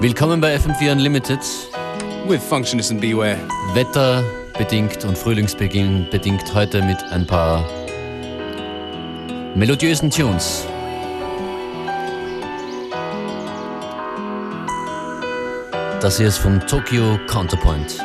Willkommen bei FM4 Unlimited. With Functionist and Beware. Wetterbedingt und Frühlingsbeginn bedingt heute mit ein paar melodiösen Tunes. Das hier ist vom Tokyo Counterpoint.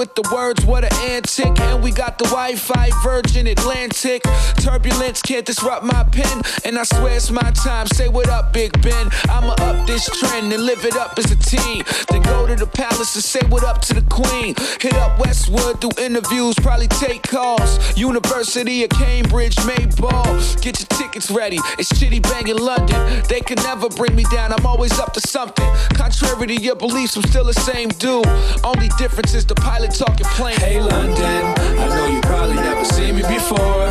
With the words, what an antic. And we got the Wi Fi Virgin Atlantic. Turbulence can't disrupt my pen. And I swear it's my time. Say what up, Big Ben. I'ma up this trend and live it up as a team. Then go to the palace and say what up to the queen. Hit up Westwood, do interviews, probably take calls. University of Cambridge, may ball. Get your tickets ready. It's Chiddy Bang in London. They can never bring me down. I'm always up to something. Contrary to your beliefs, I'm still the same dude. Only difference is the pilot talking plain. Hey London, I know you probably never seen me before.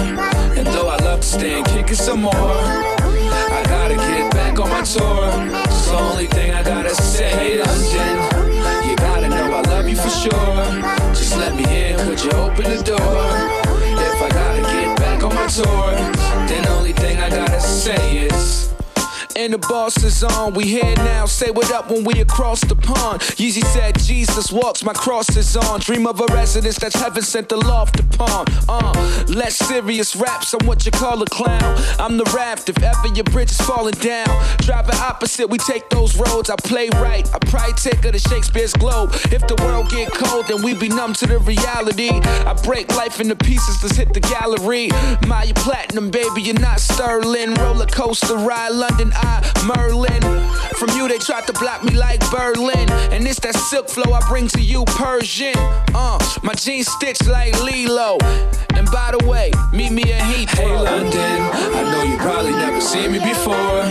And though I love to stay and kick it some more, I gotta get back on my tour. It's the only thing I gotta say. Hey London, you gotta know I love you for sure. Just let me in, could you open the door? If I gotta get back on my tour, then only thing I gotta say is and the boss is on. We here now, say what up when we across the pond. Yeezy said, Jesus walks, my cross is on. Dream of a residence that's heaven sent the loft upon. Uh, less serious raps, I'm what you call a clown. I'm the raft if ever your bridge is falling down. Driving opposite, we take those roads. I play right, I probably take her to Shakespeare's Globe. If the world get cold, then we be numb to the reality. I break life into pieces, let's hit the gallery. My platinum, baby, you're not sterling. Roller coaster ride, London, I Merlin. From you, they tried to block me like Berlin. And it's that silk flow I bring to you, Persian. Uh, my jeans stitched like Lilo. And by the way, meet me at Heathrow. Hey, London, I know you probably never seen me before.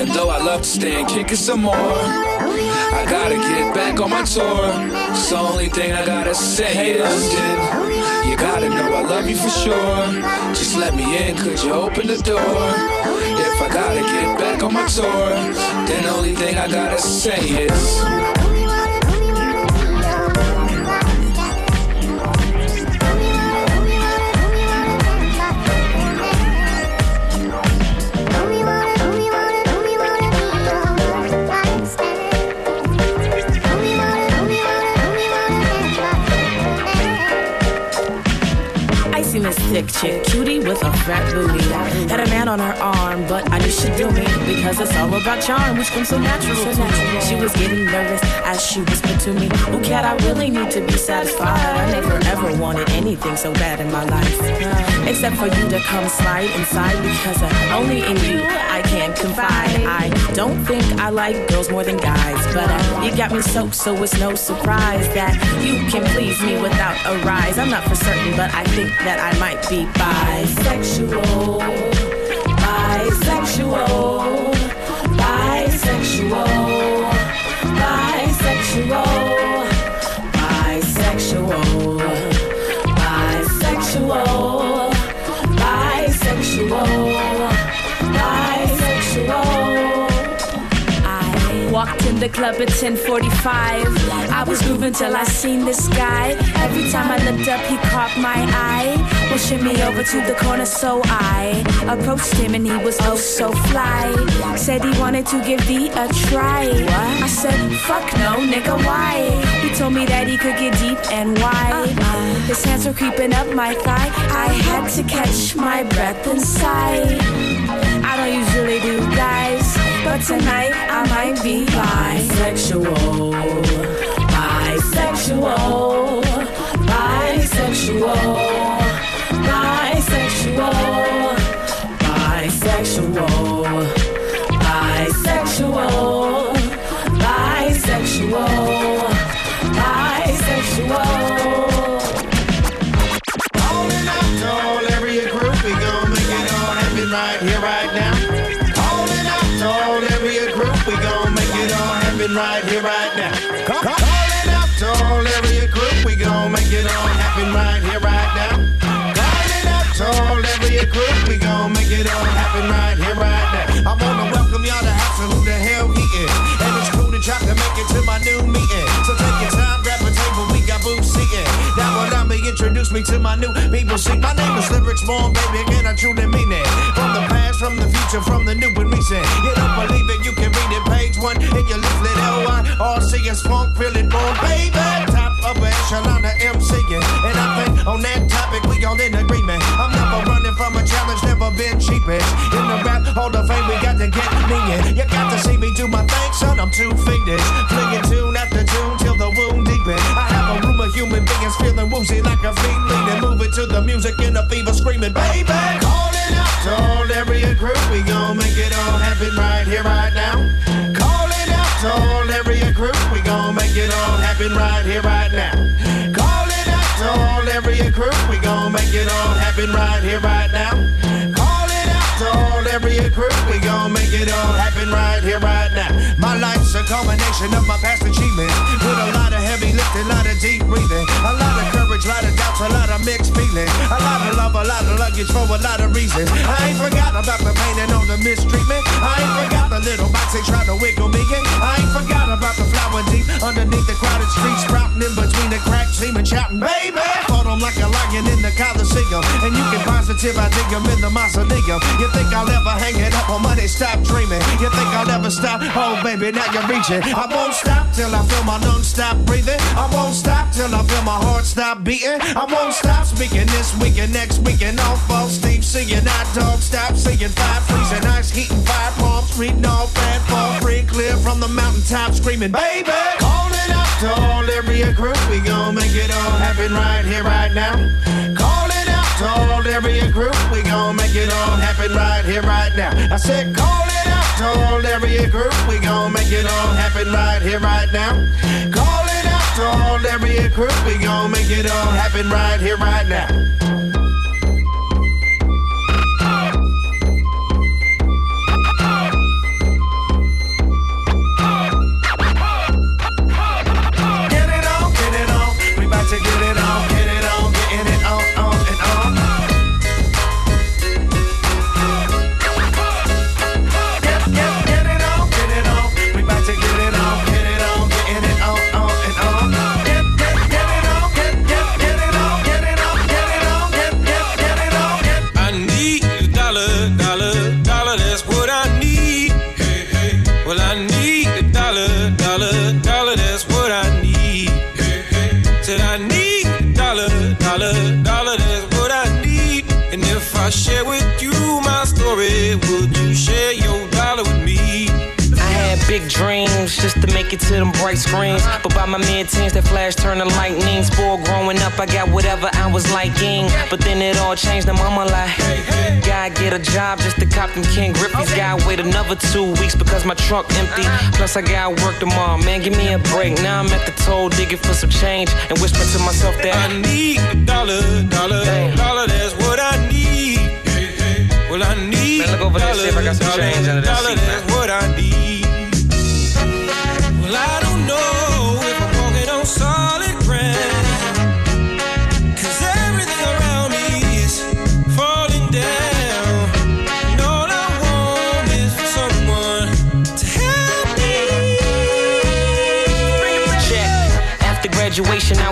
And though I love to stay and kick it some more, I gotta get back on my tour. It's the only thing I gotta say. Hey, London, you gotta know I love you for sure. Just let me in, could you open the door? If I gotta get back on my tour, then only thing I gotta say is. Chick, cutie with a fat booty. Had a man on her arm, but I knew she'd do me because it's all about charm, which comes so natural. She was getting nervous as she whispered to me, "Oh, cat, I really need to be satisfied. I never ever wanted anything so bad in my life, except for you to come slide inside because uh, only in you I can confide. I don't think I like girls more than guys, but uh, you got me so so it's no surprise that you can please me without a rise. I'm not for certain, but I think that I might be bisexual, bisexual, bisexual, bisexual, the club at 10:45. I was moving till I seen this guy. Every time I looked up, he caught my eye pushing me over to the corner, so I approached him and he was oh so fly. Said he wanted to give me a try. I said, fuck no, nigga, why? He told me that he could get deep and wide. His hands were creeping up my thigh. I had to catch my breath and sigh. Tonight I might be bisexual. Bisexual. Bisexual it all happen right here, right now. I wanna welcome y'all to House and who the hell he is. And it's cool to to make it to my new meeting. So take your time, grab a table, we got boots seating. Now when I'm introduce me to my new people. See, my name is Lyrics Born, baby, and I truly mean it. From the past, from the future, from the new and recent. You don't believe it, you can read it, page one in your leaflet. L-Y-R-C is funk, feeling born, baby. Top of the echelon of MCing. And I think on that topic, we all in agreement. Never running from a challenge, never been cheapish. In the rap hall of fame, we got to get me in. You got to see me do my thing, son, I'm too fiendish. Flinging tune after tune till the wound deepen. I have a room of human beings feeling woozy like a fiend leaning. Moving to the music in a fever screaming, baby. Calling out to all area group, we gon' make it all happen right here, right now. Calling out to all area group, we gon' make it all happen right here, right now. All area group, we gon' make it all happen right here, right now. Calling out to all area group, we gon' make it all happen right here, right now. My life's a culmination of my past achievements, with a lot lifting, a lot of deep breathing, a lot of courage, a lot of doubts, a lot of mixed feelings, a lot of love, a lot of luggage for a lot of reasons. I ain't forgot about the pain and all the mistreatment. I ain't forgot the little box they try to wiggle me in. I ain't forgot about the flower deep underneath the crowded streets, sprouting in between the cracks, seeming shouting, baby. Fought 'em like a lion in the Coliseum, and you can positive I dig 'em in the mausoleum. You think I'll ever hang it up on money? Stop dreaming. You think I'll ever stop? Oh, baby, now you're reaching. I won't stop till I feel my lungs stop breathing. I won't stop till I feel my heart stop beating. I won't stop speaking this week and next week and all fall Steve singing. I dog stop singing. Fire freezing, ice heating, fire palms reading all bad fall free clear from the mountaintop screaming, baby. Calling out to all area group, we gon' make it all happen right here, right now. Calling out to all area group, we gon' make it all happen right here, right now. I said, calling out to all area group, we gon' make it all happen right here, right now. Calling out to all area group, we gon' make it all happen right here, right now. To make it to them bright screens. But by my mid teens, that flash turned to lightning. Spoiled growing up, I got whatever I was liking. But then it all changed, and mama like, Gotta get a job just to cop them King Grippies. Gotta wait another two weeks because my trunk empty. Plus, I gotta work tomorrow, man, give me a break. Now I'm at the toll digging for some change and whispering to myself that I need a dollar, dollar, Damn. dollar, that's what I need. Well, I need Man, look over if I got some dollar, change under that dollar, seat, man. that's what I need.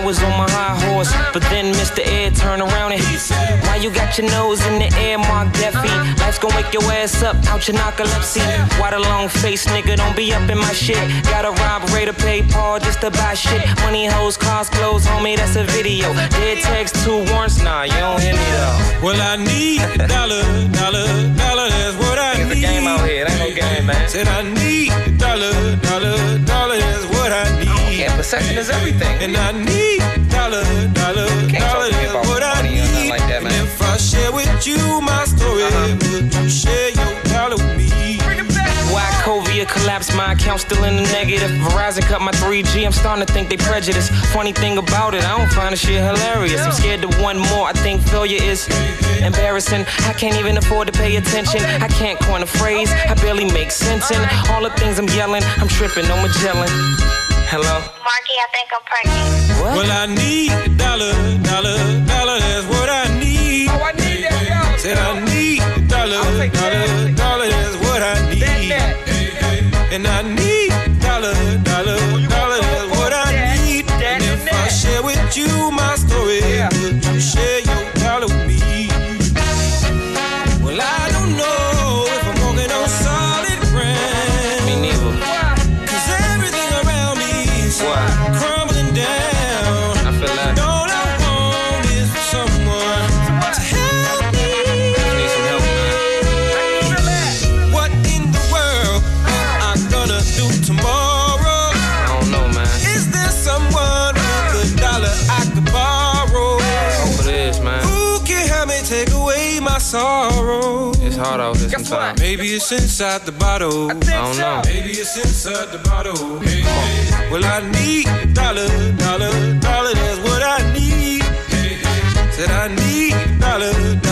I was on my high horse. But then Mr. Ed turned around and he said, Why you got your nose in the air, Mark Deafy? Life's gonna wake your ass up out your narcolepsy. Why the long face nigga don't be up in my shit? Gotta rob Ray to pay Paul just to buy shit. Money, hoes, cars, clothes, homie, that's a video. Dead text, two warrants, nah, you don't hear me though. Well, I need a dollar, dollar, dollar, that's what I need. Is everything. And I need dollar, dollar, Can't talk dollar, to me about what I money or nothing need. like that, man. And if I share with you my story, uh-huh. would you share your dollar with me? Why Covia collapsed, my account still in the negative. Verizon cut my 3G, I'm starting to think they prejudice. Funny thing about it, I don't find the shit hilarious. I'm scared to one more, I think failure is embarrassing. I can't even afford to pay attention. I can't coin a phrase, I barely make sense. And all the things I'm yelling, I'm tripping on Magellan. Hello? Marky, I think I'm pregnant. What? Well, I need a dollar, dollar, dollar, that's what I need. Oh, I need that, y'all. Said I need a dollar, dollar, dollar, that's what I need. That, And I need out. Maybe it's inside the bottle. I don't know. Maybe it's inside the bottle. Hey, hey. Well, I need a dollar, dollar, dollar. That's what I need. Hey. Said I need a dollar.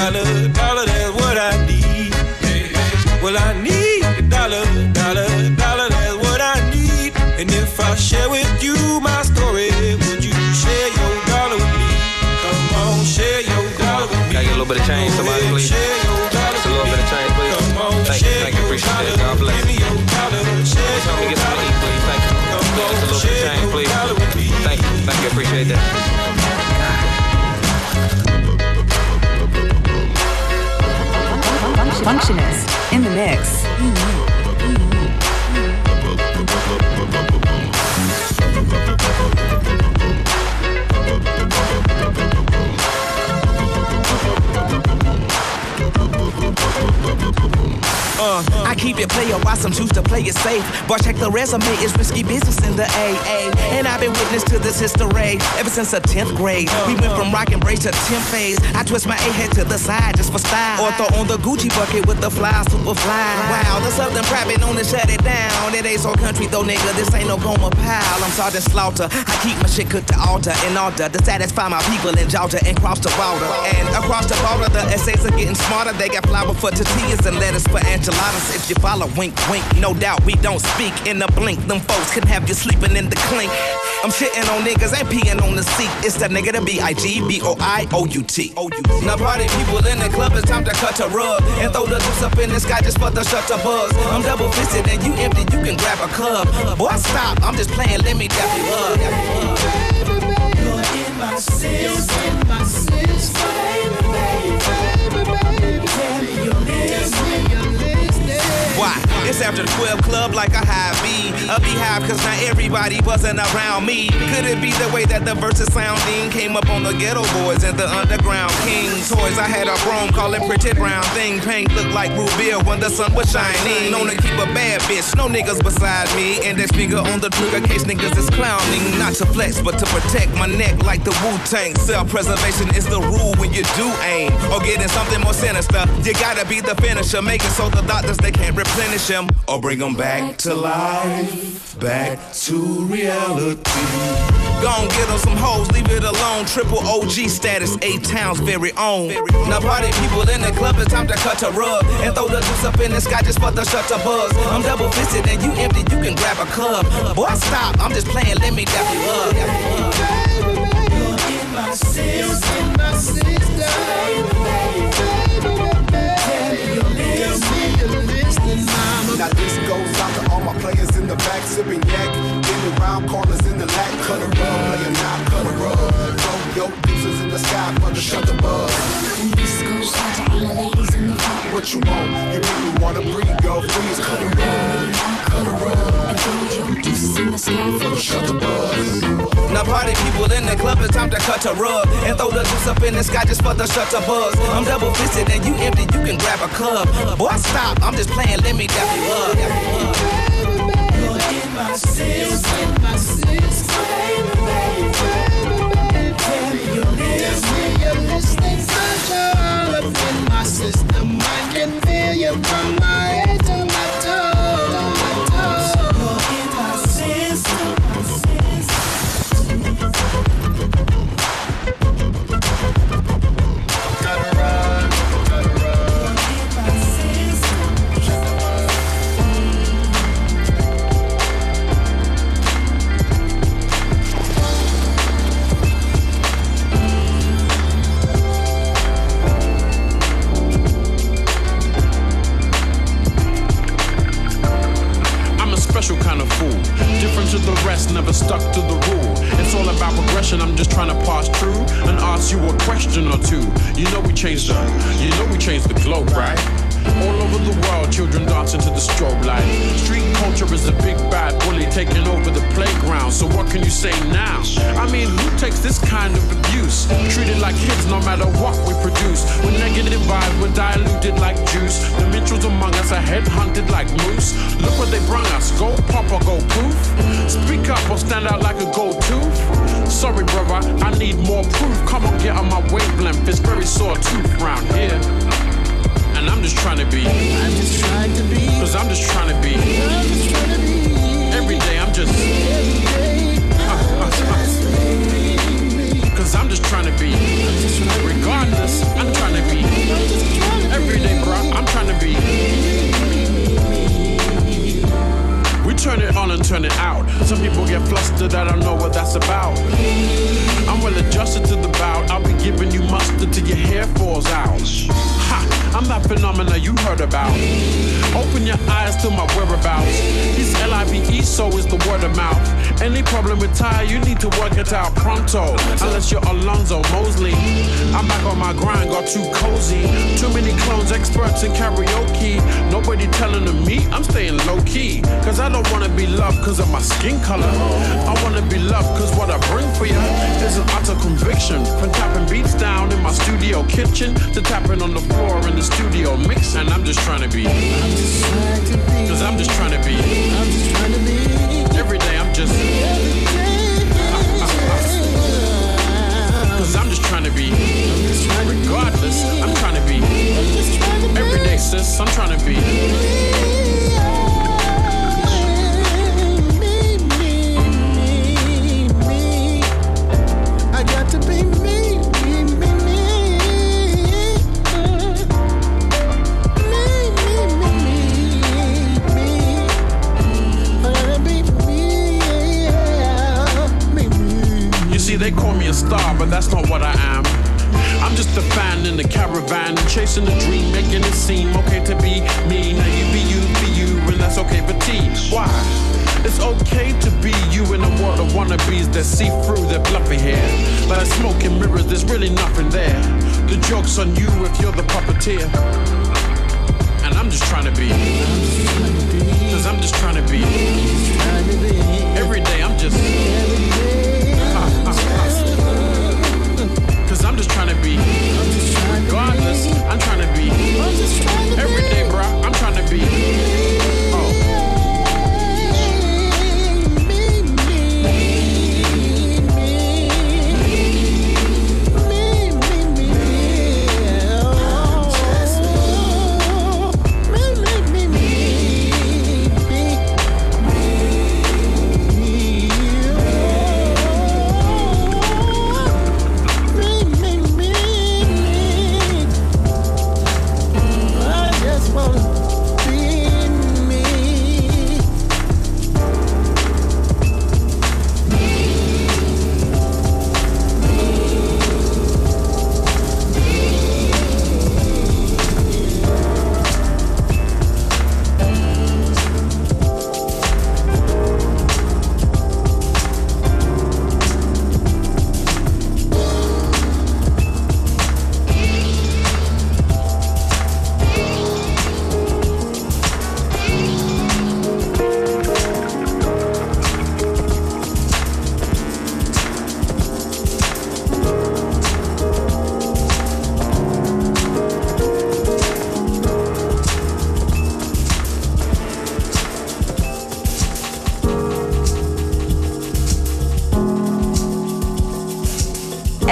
Keep it player, why some choose to play it safe. But check the resume, it's risky business in the AA. And I've been witness to this history ever since the 10th grade. We went from rock and brace to 10th phase. I twist my A head to the side just for style. Or throw on the Gucci bucket with the fly, super fly. Wow, the Southern private known to shut it down. It ain't so country though, nigga. This ain't no Gomer Pyle. I'm Sergeant Slaughter. I keep my shit cooked to altar in order to satisfy my people in Georgia and cross the water. And across the border, the essays are getting smarter. They got flour for tortillas and lettuce for enchiladas. You follow, wink, wink. No doubt we don't speak in a blink. Them folks can have you sleeping in the clink. I'm shitting on niggas and peeing on the seat. It's the nigga the B-I-G, B-O-I-O-U-T. Now party people in the club, it's time to cut a rug. And throw the juice up in the sky just for the shutter buzz. I'm double fisted and you empty, you can grab a cup. Boy, stop, I'm just playing, let me dap you up. You're in my my system, After the 12 club like a high B. A beehive cause not everybody wasn't around me. Could it be the way that the verses sounding came up on the Geto Boys and the underground kings? Toys I had a call it pretty brown thing. Paint looked like Rubia when the sun was shining. Known to keep a bad bitch, no niggas beside me. And Index finger on the trigger case niggas is clowning. Not to flex, but to protect my neck like the Wu Tang. Self preservation is the rule when you do aim. Or getting something more sinister. You gotta be the finisher. Make it so the doctors they can't replenish him or bring them back to life, back to reality. Gon' get on some hoes, leave it alone. Triple OG status, eight towns very own. Now party people in the club, it's time to cut a rug and throw the juice up in the sky just for the shutter buzz. I'm double fisted and you empty, you can grab a cup. Boy, stop, I'm just playing, let me dap you up. You're in my my Now this goes out to all my players in the back, sipping yak, in around corners in the lack, cut a rug, play a knock, cut a rug. Throw your deuces in the sky for the shut the buzz. And this goes out to all the ladies in the front. What you want? You really wanna breathe, girl? Freeze, cut a rug, in the the the. Now party people in the club, it's time to cut a rug and throw the juice up in the sky just for the shutter buzz. I'm double fisted and you empty, you can grab a cup. Boy, stop, I'm just playing, let me dap you up. You're in my system, my system, I'm just trying to pass through and ask you a question or two. You know we changed the, you know we changed the globe, right? All over the world, children dancing to the strobe light. Street culture is a big bad bully taking over the playground. So what can you say now? I mean, who takes this kind of abuse? Treated like kids no matter what we produce. We're negative vibes, we're diluted like juice. The Mitchells among us are headhunted like moose. Look what they brung us. Go pop or go poof. Speak up or stand out like a gold tooth. Sorry, brother, I need more proof. Come on, get on my wavelength. It's very sore tooth round here. And I'm just trying to be. I'm just trying to be. Cause I'm just trying to be. I'm just trying to be. Every day I'm just. Day. Uh, uh, uh. Cause I'm just trying to be. Regardless, I'm trying to be. Every day, bro, I'm trying to be. We turn it on and turn it out. Some people get flustered, I don't know what that's about. About. Open your eyes to my whereabouts. He's L-I-V-E, so is the word of mouth. Any problem with Ty, you need to work it out pronto. Unless you're Alonzo Mosley. I'm back on my grind, got too cozy. Too many clones, experts in karaoke. Nobody telling them me, I'm staying low key. Cause I don't wanna be loved cause of my skin color. I wanna be loved cause what I bring for you is an utter conviction. From tapping beats down in my studio kitchen to tapping on the floor in the studio mix. And I'm just trying to be. I'm just trying to be. Cause I'm just trying to be. I'm just trying to be. Every day I'm just. Cause I'm just trying to be. I'm just trying to be. Regardless, I'm trying to be. I'm just trying to be. Every day, sis, I'm trying to be. They call me a star, but that's not what I am. I'm just a fan in the caravan, chasing the dream, making it seem okay to be me. Now you be you, be you, and that's okay for T. Why? It's okay to be you in a world of wannabes that see through their bluffy hair. Like smoke and mirrors, there's really nothing there. The joke's on you if you're the puppeteer. And I'm just trying to be. Cause I'm just. Trying to be. Every day I'm just.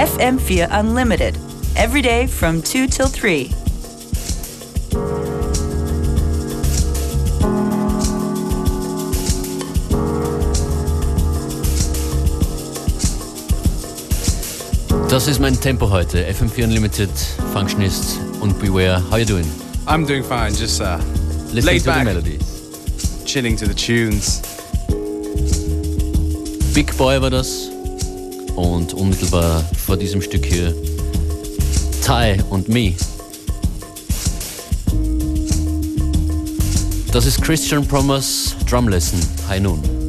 FM4 Unlimited. Every day from 2 till 3. Das ist mein Tempo heute. FM4 Unlimited, Functionist und Beware. How you doing? I'm doing fine, just uh, Listening laid to the back, melodies. chilling to the tunes. Big Boi war das. Und unmittelbar vor diesem Stück hier Ty und Me. Das ist Christian Promise Drum Lesson. High Noon.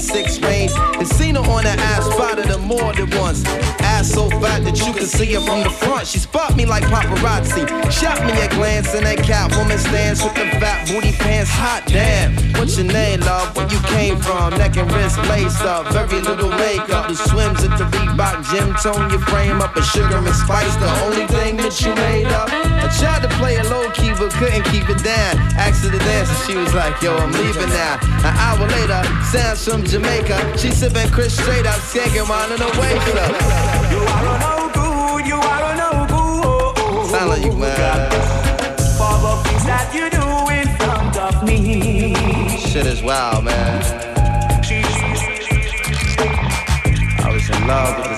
Six range. And seen her on the ass, spotted her more than once. Ass so fat that you can see her from the front. She spot me like paparazzi. Shot me a glance in that Catwoman stance with the fat booty pants. Hot damn. What's your name, love? Came from? Neck and wrist laced up. Very little makeup. Who swims at the Reebok gym. Tone your frame up a sugar and spice. The only thing that you made up. I tried to play it low key, but couldn't keep it down. Asked her to dance, and she was like, Yo, I'm leaving now. An hour later, sounds from Jamaica. She sipping Chris straight up, skanking while in the waist up. You are no good, you are no good. Sound like you, man. For the things that you do in front of me. Shit is wild, man. I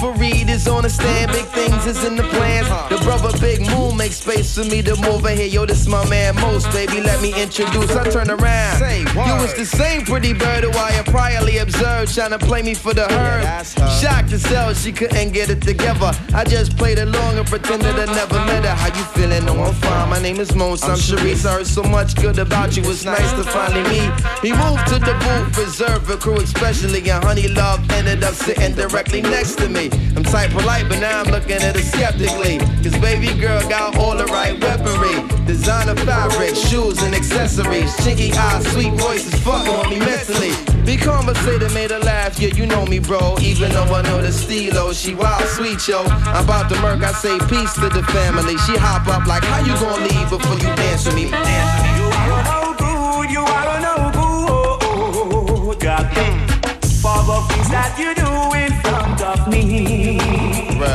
for is on the stand. Big things is in the plans. The brother Big Moon makes space for me to move in here. Yo, this my man Most, baby. Let me introduce. I turn around. You was the same pretty bird who I had priorly observed, trying to play me for the herd. Shocked as hell, she couldn't get it together. I just played along and pretended I never met her. How you feeling? No, I'm fine. My name is Mos. I'm Sharice. I heard so much good about you. It's nice to finally meet. We moved to the booth, reserved for crew, especially. And Honey Love ended up sitting directly next to me. I'm tight polite, but now I'm looking at her skeptically. Cause baby girl got all the right weaponry. Designer fabric, shoes and accessories. Chinky eyes, sweet voices, fucking with me mentally. Be conversated, made her laugh, yeah, you know me, bro. Even though I know the stilo, she wild, sweet, yo. I'm about to murk, I say peace to the family. She hop up like, how you gonna leave before you dance with me? You are no good, you are no good. God, for the things that you do me. Bro.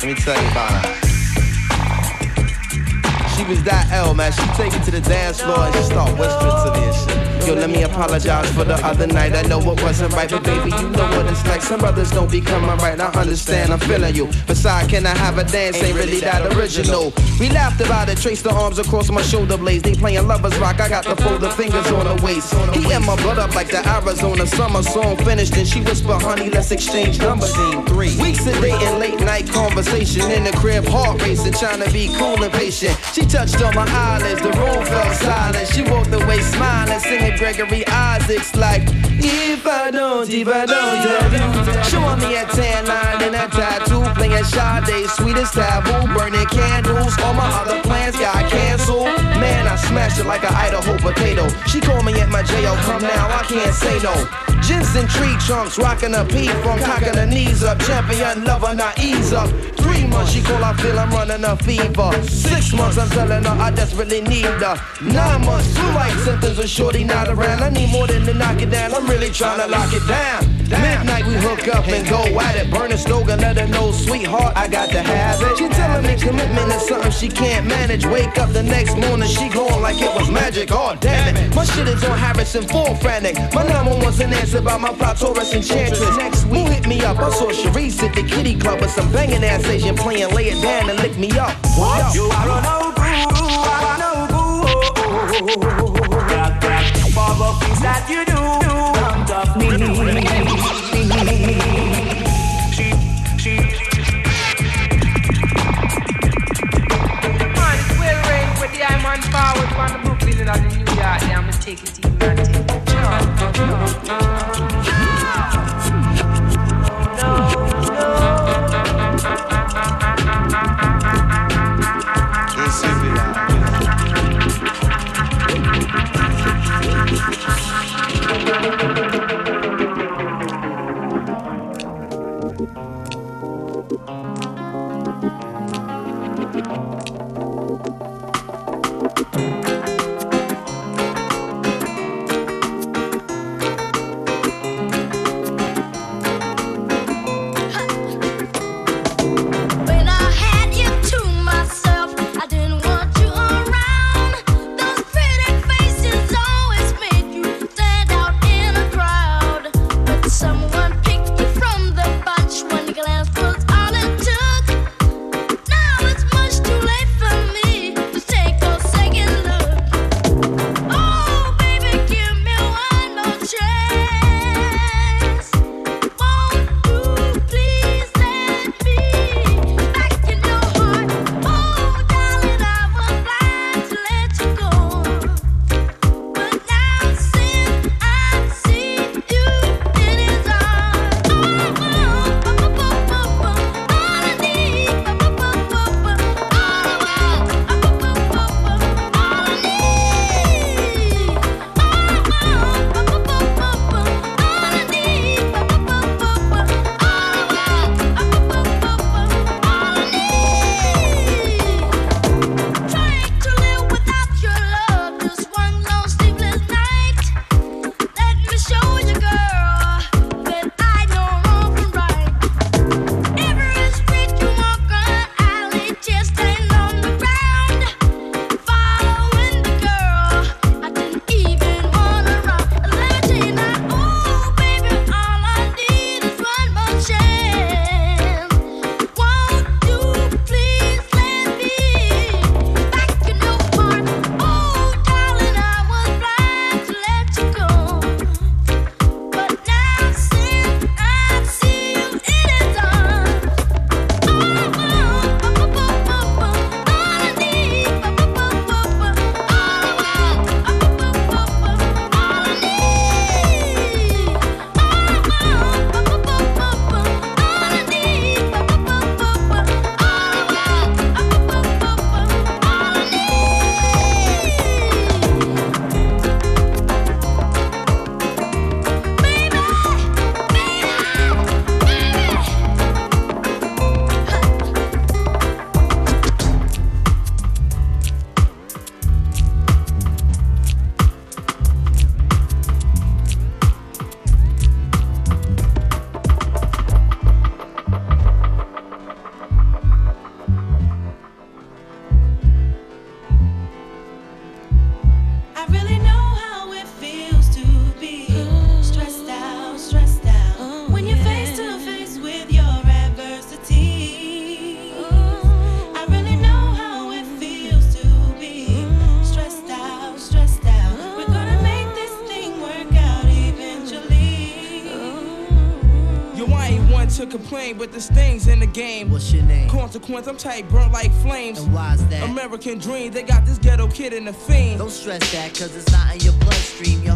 Let me tell you about her. She was that L, man. She take it to the dance floor and she start whispering to me and shit. Yo, let me apologize for the other night. I know it wasn't right, but baby, you know what it's like. Some brothers don't be coming right. I understand, I'm feeling you. Besides, can I have a dance? Ain't really that original. We laughed about it, traced the arms across my shoulder blades. They playing lovers rock. I got the folded fingers on the waist. He in my blood up like the Arizona summer song finished. And she whisper, honey, let's exchange numbers. Scene three. Weeks of dating, late night conversation in the crib, heart racing, trying to be cool and patient. She touched on my eyelids, the room fell silent. She walked away smiling, singing Gregory Isaacs like, If I don't, if I don't tell you. Showing me a tan line and a tattoo, playing Sade, sweetest taboo, burning candles. All my other plans got canceled. Man, I smashed it like an Idaho potato. She called me at my jail, come now, I can't say no. Jensen tree trunks, rocking a P from cocking her knees up. Champion lover, not ease up. Three months, she call, I feel I'm running a fever. Six months, I'm telling her I desperately need her. Nine months, two like symptoms of shorty not around. I need more than to knock it down. I'm really trying to lock it down. Midnight, we hook up and go at it. Burn a stove and let her know, sweetheart, I got to have it. She telling me commitment is something she can't manage. Wake up the next morning, she going like it was magic. Oh, damn it. My shit is on Harrison, full frantic. My number one's an answer by my fly Taurus enchantress. Next week, hit me up? I saw Sharice at the kitty club with some banging ass Asian playing, lay it down and lick me up. What? You are no good, you are no good. God, God, for the things that you do of me. The from the Brooklyn and the take it easy and take it. to complain, but there's things in the game. What's your name? Consequence, I'm tight, burnt like flames. And why's that? American dream, they got this ghetto kid in the fiend. Don't stress that, cause it's not in your bloodstream, being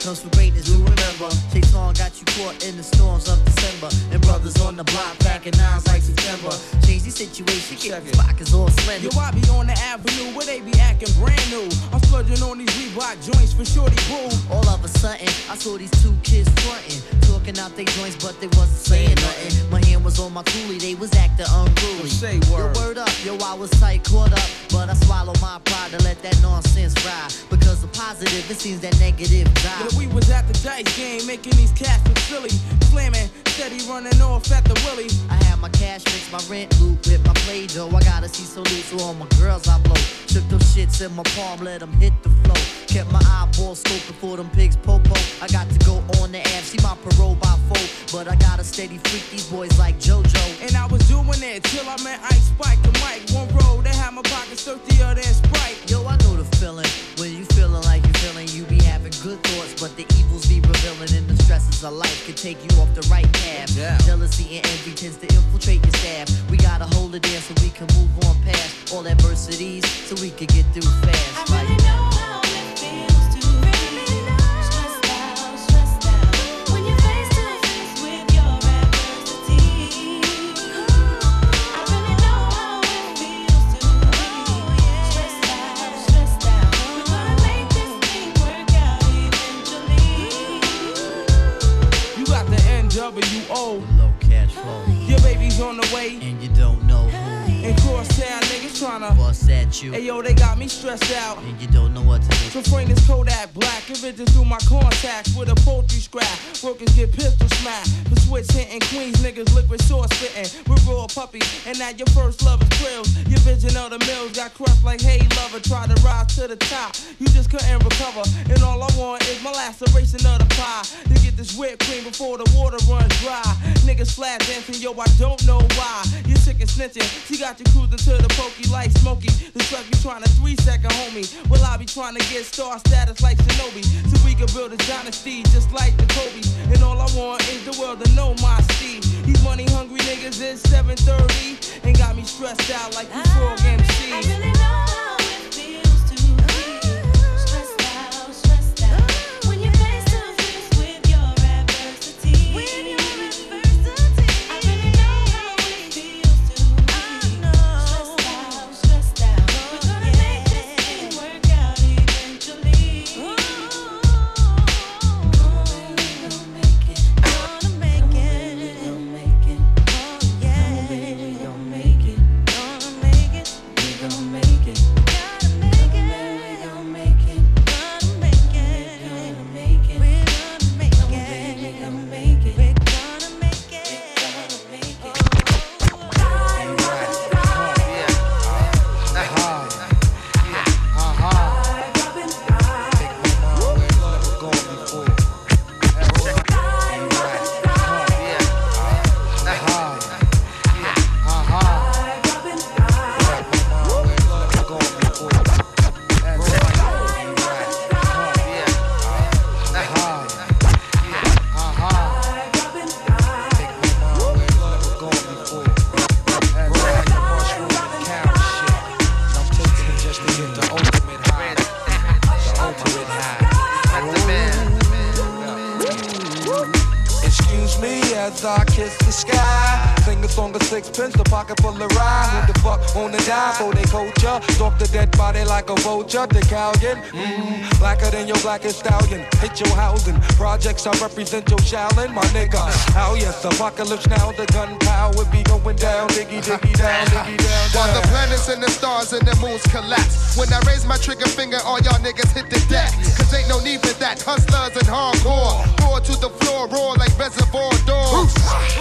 comes from greatness, do remember. Chase on got you caught in the storms of December. And brothers on the block packing nines like September. Change the situation, get the pockets all slender. Yo, I be on the avenue where they be acting brand new. I'm splurging on these Reebok joints for shorty boo. All of a sudden, I saw these two kids frontin', talking out their joints, but they wasn't saying nothing. My hand was on my coolie, they was acting unruly. Say word. Yo, word up, yo, I was tight, caught up, but I swallowed my pride to let that nonsense ride. Because the positive, it seems that negative die. Yeah, we was at the dice game, making these cats look silly. Slamming, steady running off at the willy. I had my cash mix, my rent loop with my play dough. I gotta see so loose, so all my girls I blow. Shook those shits in my palm, let them hit the flow. Kept my eyeball scoping for them pigs popo. I got to go on the app, see my parole by four. But I got a steady freak these boys like JoJo. And I was doing it till I met Ice Spike and Mike. One road, they had my pockets thirstier than Sprite. Yo, I know the feeling. When you feeling like you're feeling, you be having good thoughts, but the evils be revealing, and the stresses of life can take you off the right path. Yeah. Jealousy and envy tends to infiltrate your staff. We gotta hold it in so we can move on past all adversities, so we can get through fast. On the way. and you don't tryna. Bust at you, Hey yo, they got me stressed out. and you don't know what to do. So frame this Kodak black, it through my contacts with a poultry scrap. Workers get pistol smacked. The switch hitting Queens niggas liquid sauce spitting with raw puppy. And now your first love is thrills. Your vision of the mills got crushed like hey lover. Try to rise to the top, you just couldn't recover. And all I want is my laceration of the pie. To get this whipped cream before the water runs dry. Niggas flat dancing, yo, I don't know why. You sick and snitching. She got you cruising to the pokey like Smokey. The truck you trying to three second homie. Well, I be trying to get star status like Shinobi. So we can build a dynasty just like the Kobe. And all I want is the world to know my Steve. These money hungry niggas is 730 and got me stressed out like you frog ah, MC. Like a vulture. The Callion, mmm, blacker than your blackest stallion. Hit your housing. Projects, I represent your Shaolin, my nigga. How yes, apocalypse now, the gunpowder be going down. Diggy, diggy, down, diggy, down, While the planets and the stars and the moons collapse. When I raise my trigger finger, all y'all niggas hit the deck. Cause ain't no need for that. Hustlers and hardcore. Roar to the floor, roar like reservoir dogs.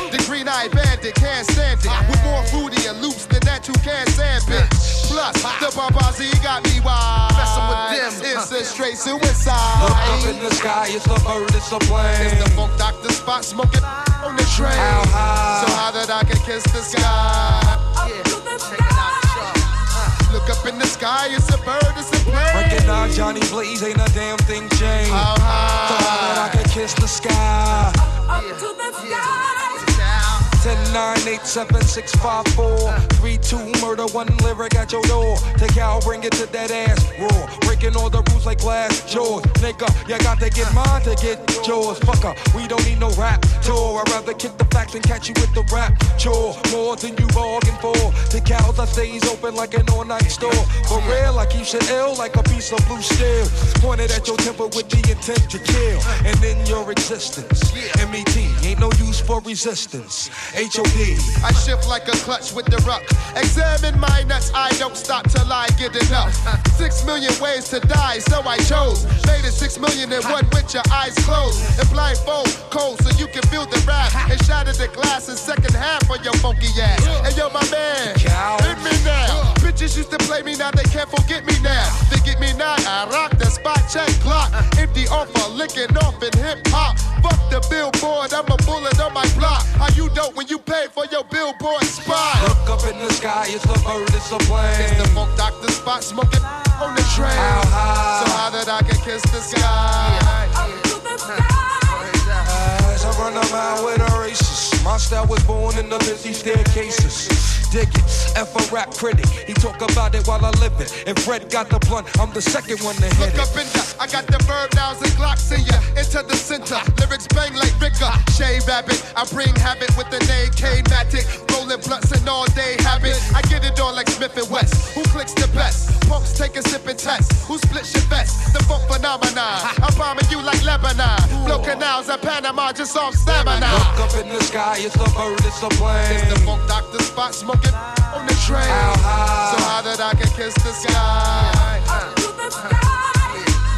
The green eyed bandit can't stand it. With more fruitier loops than that, you can't stand bitch. Plus, the Babazi got me wild. Messing with them, It's a straight suicide. Look up in the sky, it's a bird, it's a plane. It's the funk doctor Spock smoking on the train. How high? So high that I can kiss the sky. Look up in the sky, it's a bird, it's a plane. Recognize Johnny Blaze, ain't a damn thing changed. How high? So high that I can kiss the sky. Up to the sky. 1987654 murder, one lyric at your door. Take out, bring it to that ass raw. Breaking all the rules like glass jaws. Nigga, you got to get mine to get yours. Fucker, we don't need no rap tour. I'd rather kick the facts and catch you with the rap chore. More than you bargained for. The cows I stays open like an all-night store. For real, I keep shit ill like a piece of blue steel. Pointed at your temper with the intent to kill. And in your existence, MET ain't no use for resistance. HOD. I shift like a clutch with the ruck. Examine my nuts, I don't stop till I get enough. Six million ways to die, so I chose. Made it six million in one with your eyes closed. And blindfold, cold, so you can feel the rap. And shatter the glass in second half of your funky ass. And yo, my man, hit me now. Bitches used to play me, now they can't forget me now. They get me now, I rock the spot, check clock. Uh. Empty offer, licking off in hip hop. Fuck the billboard, I'm a bullet on my block. How you dope when you pay for your billboard spot? Look up in the sky, it's a bird, it's a plane. It's the funk doctor Spock, smoking on the train. How high? So high that I can kiss the sky. Up to the sky. As I run a mile with a racist. My style was born in the busy staircases. Dig it, F a rap critic. He talk about it while I live it. If Fred got the blunt, I'm the second one to hit Look it. up in the, I got the verb nouns and glocks in ya. Into the center, lyrics bang like Ricker. Shay Rabbit, I bring habit with the name K Matic. Rolling blunts and all day habit. I get it on like Smith and West. Who clicks the best? Punks take a sip and test. Who splits your vest? The funk phenomenon. I'm bombing you like Lebanon. Blow canals at Panama just off stamina. Look up in the sky, it's a bird, it's a plane. It's the funk doctor Spock smoking on the train. How high? So high that I can kiss the sky. Up to the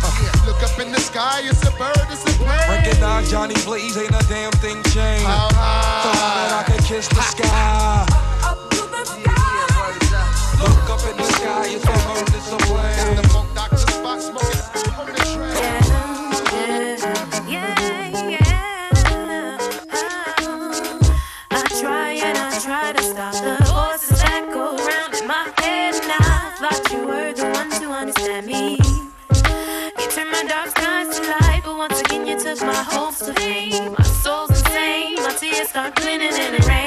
Uh, Look up in the sky, it's a bird, it's a plane. Recognize Johnny Blaze, ain't a damn thing changed. How high? So high that I can kiss the sky. Up to the sky. Look up in the sky, it's a bird, it's a plane. The funk doctor Spock smoking on the train. My hopes to fame. My soul's insane, my tears start cleaning in the rain.